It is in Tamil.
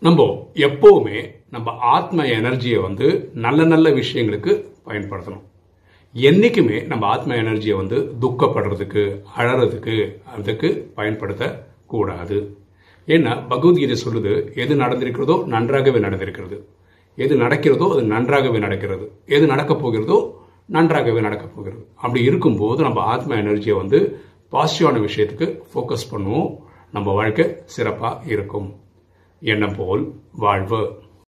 நம்ம எப்போவுமே நம்ம ஆத்ம எனர்ஜியை வந்து நல்ல நல்ல விஷயங்களுக்கு பயன்படுத்தணும். என்றைக்குமே நம்ம ஆத்ம எனர்ஜியை வந்து துக்கப்படுறதுக்கு அழறதுக்கு அதுக்கு பயன்படுத்தக்கூடாது. ஏன்னா பகவத்கீதை சொல்லுது எது நடந்திருக்கிறதோ நன்றாகவே நடந்திருக்கிறது. எது நடக்கிறதோ அது நன்றாகவே நடக்கிறது. எது நடக்கப் போகிறதோ நன்றாகவே நடக்கப் போகிறது. அப்படி இருக்கும்போது நம்ம ஆத்ம எனர்ஜியை வந்து பாசிட்டிவான விஷயத்துக்கு ஃபோக்கஸ் பண்ணுவோம். நம்ம வாழ்க்கை சிறப்பாக இருக்கும். எண்ணம் போல் வாழ்வு.